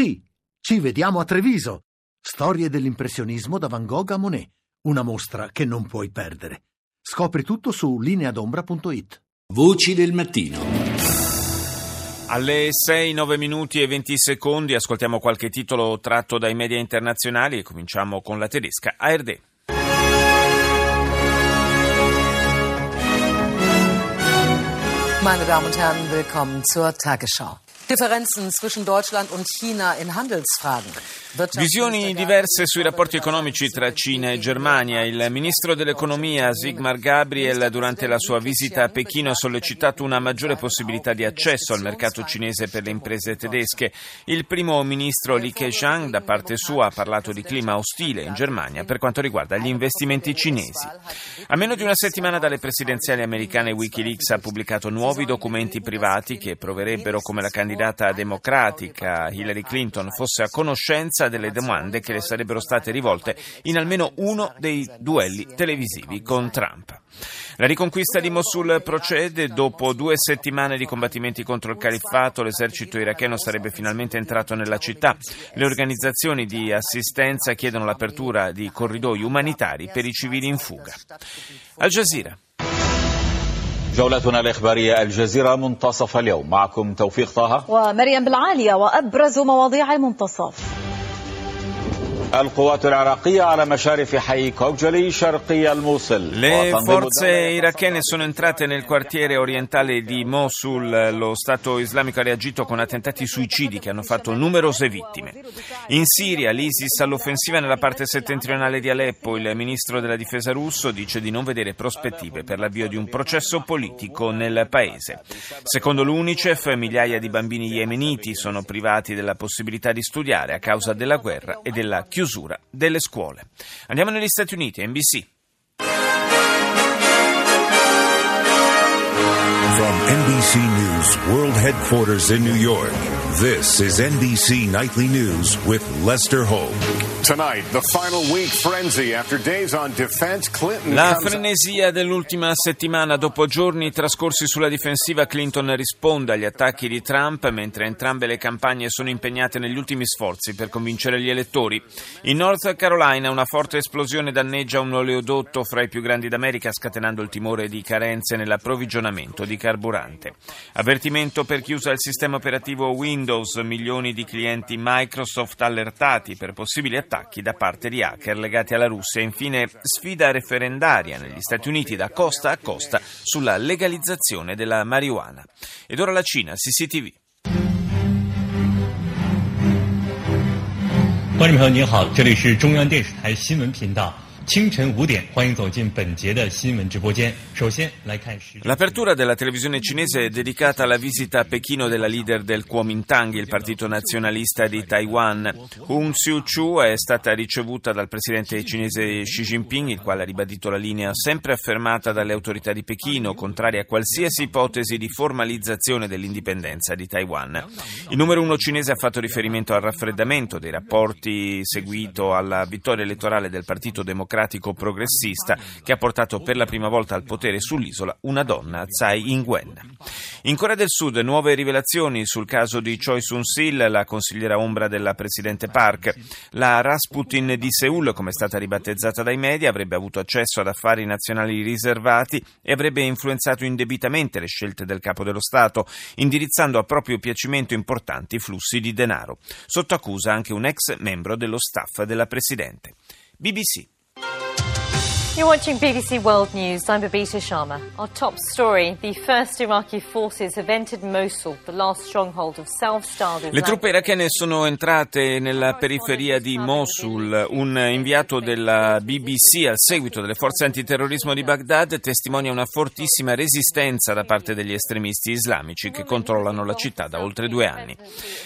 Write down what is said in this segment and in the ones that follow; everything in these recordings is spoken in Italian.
Sì, ci vediamo a Treviso. Storie dell'impressionismo da Van Gogh a Monet. Una mostra che non puoi perdere. Scopri tutto su lineadombra.it. Voci del mattino. Alle 6, 9 minuti e 20 secondi ascoltiamo qualche titolo tratto dai media internazionali e cominciamo con la tedesca ARD. Meine Damen und Herren, willkommen zur Tagesschau. Differenzen zwischen Deutschland und China in Handelsfragen. Visioni diverse sui rapporti economici tra Cina e Germania. Il ministro dell'economia Sigmar Gabriel durante la sua visita a Pechino ha sollecitato una maggiore possibilità di accesso al mercato cinese per le imprese tedesche. Il primo ministro Li Keqiang da parte sua ha parlato di clima ostile in Germania per quanto riguarda gli investimenti cinesi. A meno di una settimana dalle presidenziali americane Wikileaks ha pubblicato nuovi documenti privati che proverebbero come la candidata democratica Hillary Clinton fosse a conoscenza delle domande che le sarebbero state rivolte in almeno uno dei duelli televisivi con Trump. La riconquista di Mosul procede. Dopo due settimane di combattimenti contro il califfato, l'esercito iracheno sarebbe finalmente entrato nella città. Le organizzazioni di assistenza chiedono l'apertura di corridoi umanitari per i civili in fuga. Al Jazeera. جولتنا الإخبارية الجزيرة منتصف اليوم. معكم توفيق طه. ومريم بالعالية وأبرز مواضيع المنتصف. Le forze irachene sono entrate nel quartiere orientale di Mosul. Lo Stato islamico ha reagito con attentati suicidi che hanno fatto numerose vittime. In Siria l'ISIS all'offensiva nella parte settentrionale di Aleppo. Il ministro della difesa russo dice di non vedere prospettive per l'avvio di un processo politico nel paese. Secondo l'UNICEF migliaia di bambini yemeniti sono privati della possibilità di studiare a causa della guerra e della chiusura chiusura delle scuole. Andiamo negli Stati Uniti, NBC. From NBC News World Headquarters in New York, this is NBC Nightly News with Lester Holt. Tonight, the final week frenzy after days on defense. Clinton La frenesia dell'ultima settimana, dopo giorni trascorsi sulla difensiva, Clinton risponde agli attacchi di Trump mentre entrambe le campagne sono impegnate negli ultimi sforzi per convincere gli elettori. In North Carolina una forte esplosione danneggia un oleodotto fra i più grandi d'America, scatenando il timore di carenze nell'approvvigionamento di carburante. Avvertimento per chi usa il sistema operativo Windows, milioni di clienti Microsoft allertati per possibili attacchi da parte di hacker legati alla Russia. Infine, sfida referendaria negli Stati Uniti da costa a costa sulla legalizzazione della marijuana. Ed ora la Cina, CCTV. 观众朋友您好，这里是中央电视台新闻频道。 清晨五点，欢迎走进本节的新闻直播间。首先来看时政。 L'apertura della televisione cinese è dedicata alla visita a Pechino della leader del Kuomintang, il partito nazionalista di Taiwan. Hung Siu-chu è stata ricevuta dal presidente cinese Xi Jinping, il quale ha ribadito la linea sempre affermata dalle autorità di Pechino, contraria a qualsiasi ipotesi di formalizzazione dell'indipendenza di Taiwan. Il numero uno cinese ha fatto riferimento al raffreddamento dei rapporti seguito alla vittoria elettorale del Partito Democratico Progressista, che ha portato per la prima volta al potere sull'isola una donna, Tsai Ing-wen. In Corea del Sud nuove rivelazioni sul caso di Choi Soon-sil, la consigliera ombra della presidente Park. La Rasputin di Seoul, come è stata ribattezzata dai media, avrebbe avuto accesso ad affari nazionali riservati e avrebbe influenzato indebitamente le scelte del capo dello Stato, indirizzando a proprio piacimento importanti flussi di denaro. Sotto accusa anche un ex membro dello staff della presidente. BBC. You're watching BBC World News. I'm Babita Sharma. Our top story the first Iraqi forces have entered Mosul, the last stronghold of self styled Le truppe irachene sono entrate nella periferia di Mosul. Un inviato della BBC al seguito delle forze antiterrorismo di Baghdad testimonia una fortissima resistenza da parte degli estremisti islamici che controllano la città da oltre due anni.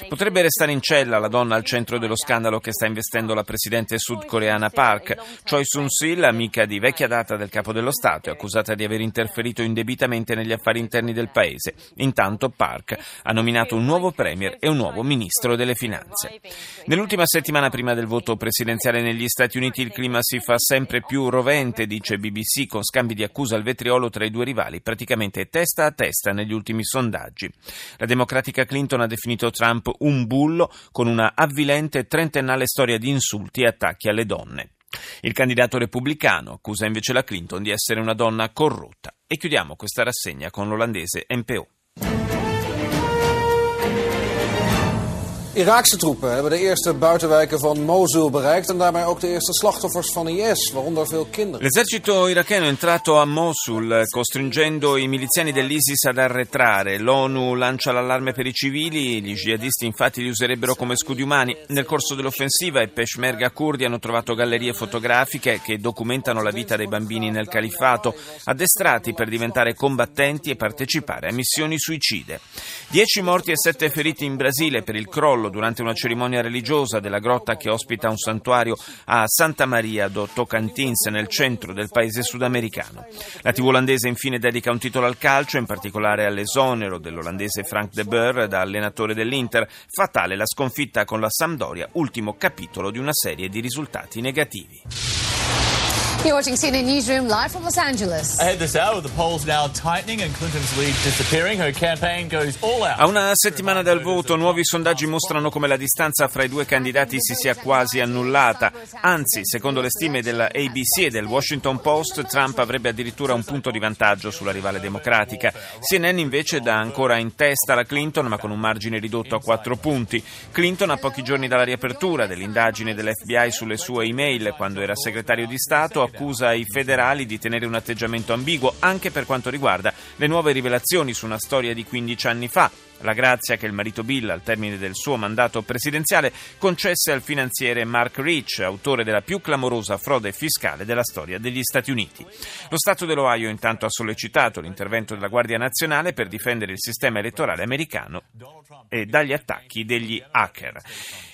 Potrebbe restare in cella la donna al centro dello scandalo che sta investendo la presidente sudcoreana Park. Choi Soon-sil, amica di di vecchia data del capo dello Stato, è accusata di aver interferito indebitamente negli affari interni del paese. Intanto Park ha nominato un nuovo premier e un nuovo ministro delle finanze. Nell'ultima settimana prima del voto presidenziale negli Stati Uniti il clima si fa sempre più rovente, dice BBC, con scambi di accusa al vetriolo tra i due rivali, praticamente testa a testa negli ultimi sondaggi. La democratica Clinton ha definito Trump un bullo con una avvilente trentennale storia di insulti e attacchi alle donne. Il candidato repubblicano accusa invece la Clinton di essere una donna corrotta. E chiudiamo questa rassegna con l'olandese NPO. Iraakse troepen hebben de eerste buitenwijken van Mosul bereikt en daarmee ook de eerste slachtoffers van IS, waaronder veel kinderen. L'esercito iracheno è entrato a Mosul, costringendo i miliziani dell'ISIS ad arretrare. L'ONU lancia l'allarme per i civili, gli jihadisti infatti li userebbero come scudi umani. Nel corso dell'offensiva i peshmerga kurdi hanno trovato gallerie fotografiche che documentano la vita dei bambini nel califato, addestrati per diventare combattenti e partecipare a missioni suicide. Dieci morti e sette feriti in Brasile per il crollo crollo durante una cerimonia religiosa della grotta che ospita un santuario a Santa Maria do Tocantins nel centro del paese sudamericano. La TV olandese infine dedica un titolo al calcio, in particolare all'esonero dell'olandese Frank de Boer da allenatore dell'Inter. Fatale la sconfitta con la Sampdoria, ultimo capitolo di una serie di risultati negativi. You're watching CNN Newsroom live from Los Angeles. Ahead this hour, the polls now tightening and Clinton's lead disappearing. Her campaign goes all out. A una settimana dal voto, nuovi sondaggi mostrano come la distanza fra i due candidati si sia quasi annullata. Anzi, secondo le stime della ABC e del Washington Post, Trump avrebbe addirittura un punto di vantaggio sulla rivale democratica. CNN invece dà ancora in testa la Clinton, ma con un margine ridotto a quattro punti. Clinton, a pochi giorni dalla riapertura dell'indagine dell'FBI sulle sue email quando era segretario di Stato, accusa i federali di tenere un atteggiamento ambiguo anche per quanto riguarda le nuove rivelazioni su una storia di 15 anni fa la grazia che il marito Bill, al termine del suo mandato presidenziale, concesse al finanziere Mark Rich, autore della più clamorosa frode fiscale della storia degli Stati Uniti. Lo Stato dell'Ohio intanto ha sollecitato l'intervento della Guardia Nazionale per difendere il sistema elettorale americano dagli attacchi degli hacker.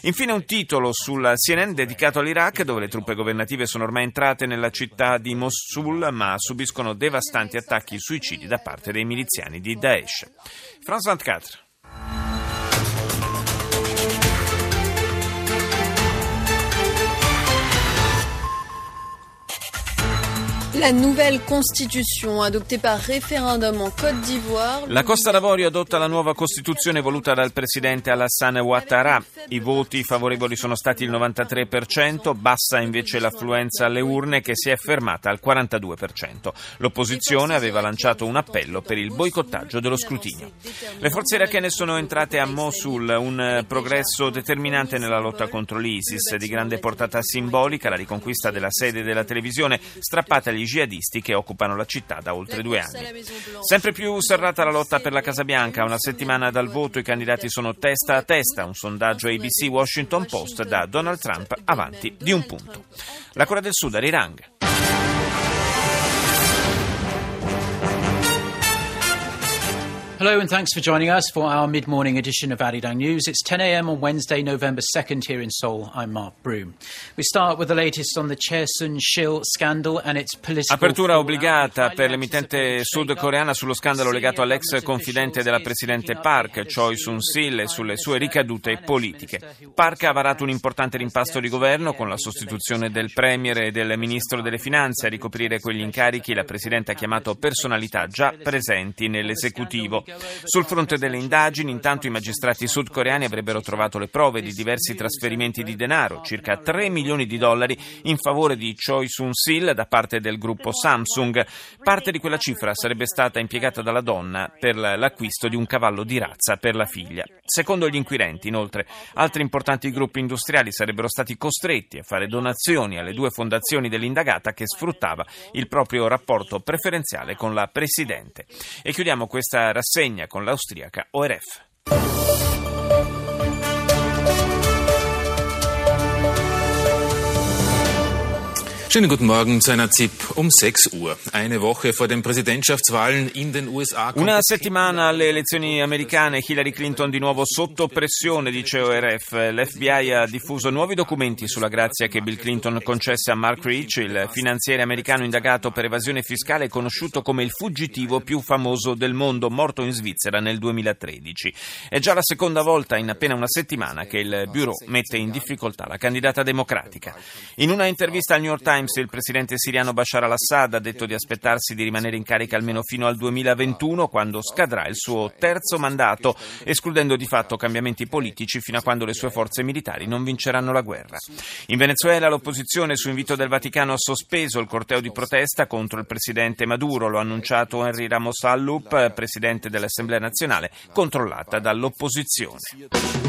Infine un titolo sulla CNN dedicato all'Iraq, dove le truppe governative sono ormai entrate nella città di Mosul, ma subiscono devastanti attacchi suicidi da parte dei miliziani di Daesh. François de Catre. La nouvelle Constitution adottée par référendum en Côte d'Ivoire. La Costa d'Avorio adotta la nuova Costituzione voluta dal presidente Alassane Ouattara. I voti favorevoli sono stati il 93%, bassa invece l'affluenza alle urne che si è fermata al 42%. L'opposizione aveva lanciato un appello per il boicottaggio dello scrutinio. Le forze irachene sono entrate a Mosul, un progresso determinante nella lotta contro l'ISIS, di grande portata simbolica, la riconquista della sede della televisione strappata agli jihadisti che occupano la città da oltre due anni. Sempre più serrata la lotta per la Casa Bianca. Una settimana dal voto i candidati sono testa a testa. Un sondaggio ABC Washington Post da Donald Trump avanti di un punto. La Corea del Sud, Arirang. Hello and thanks for joining us for our mid-morning edition of Arirang News. It's 10 a.m. on Wednesday, November 2nd here in Seoul. I'm Mark Broom. We start with the latest on the Chesun Shil scandal and its political... Apertura obbligata per l'emittente sudcoreana sullo scandalo legato all'ex confidente della Presidente Park, Choi Soon-sil, e sulle sue ricadute politiche. Park ha varato un importante rimpasto di governo con la sostituzione del Premier e del Ministro delle Finanze a ricoprire quegli incarichi la Presidente ha chiamato personalità già presenti nell'esecutivo. Sul fronte delle indagini, intanto i magistrati sudcoreani avrebbero trovato le prove di diversi trasferimenti di denaro, circa 3 milioni di dollari, in favore di Choi Soon-sil da parte del gruppo Samsung. Parte di quella cifra sarebbe stata impiegata dalla donna per l'acquisto di un cavallo di razza per la figlia. Secondo gli inquirenti, inoltre, altri importanti gruppi industriali sarebbero stati costretti a fare donazioni alle due fondazioni dell'indagata che sfruttava il proprio rapporto preferenziale con la Presidente. E chiudiamo questa rassegna segna con l'austriaca ORF. Schönen guten Morgen zu einer ZIP um 6 Uhr. Eine Woche vor den Präsidentschaftswahlen in den USA. Una settimana alle elezioni americane, Hillary Clinton di nuovo sotto pressione, dice ORF. L'FBI ha diffuso nuovi documenti sulla grazia che Bill Clinton concesse a Mark Rich, il finanziere americano indagato per evasione fiscale conosciuto come il fuggitivo più famoso del mondo, morto in Svizzera nel 2013. È già la seconda volta in appena una settimana che il Bureau mette in difficoltà la candidata democratica. In una intervista al New York Times Times il presidente siriano Bashar al-Assad ha detto di aspettarsi di rimanere in carica almeno fino al 2021, quando scadrà il suo terzo mandato, escludendo di fatto cambiamenti politici fino a quando le sue forze militari non vinceranno la guerra. In Venezuela l'opposizione, su invito del Vaticano, ha sospeso il corteo di protesta contro il presidente Maduro. Lo ha annunciato Henry Ramos Allup, presidente dell'Assemblea nazionale, controllata dall'opposizione.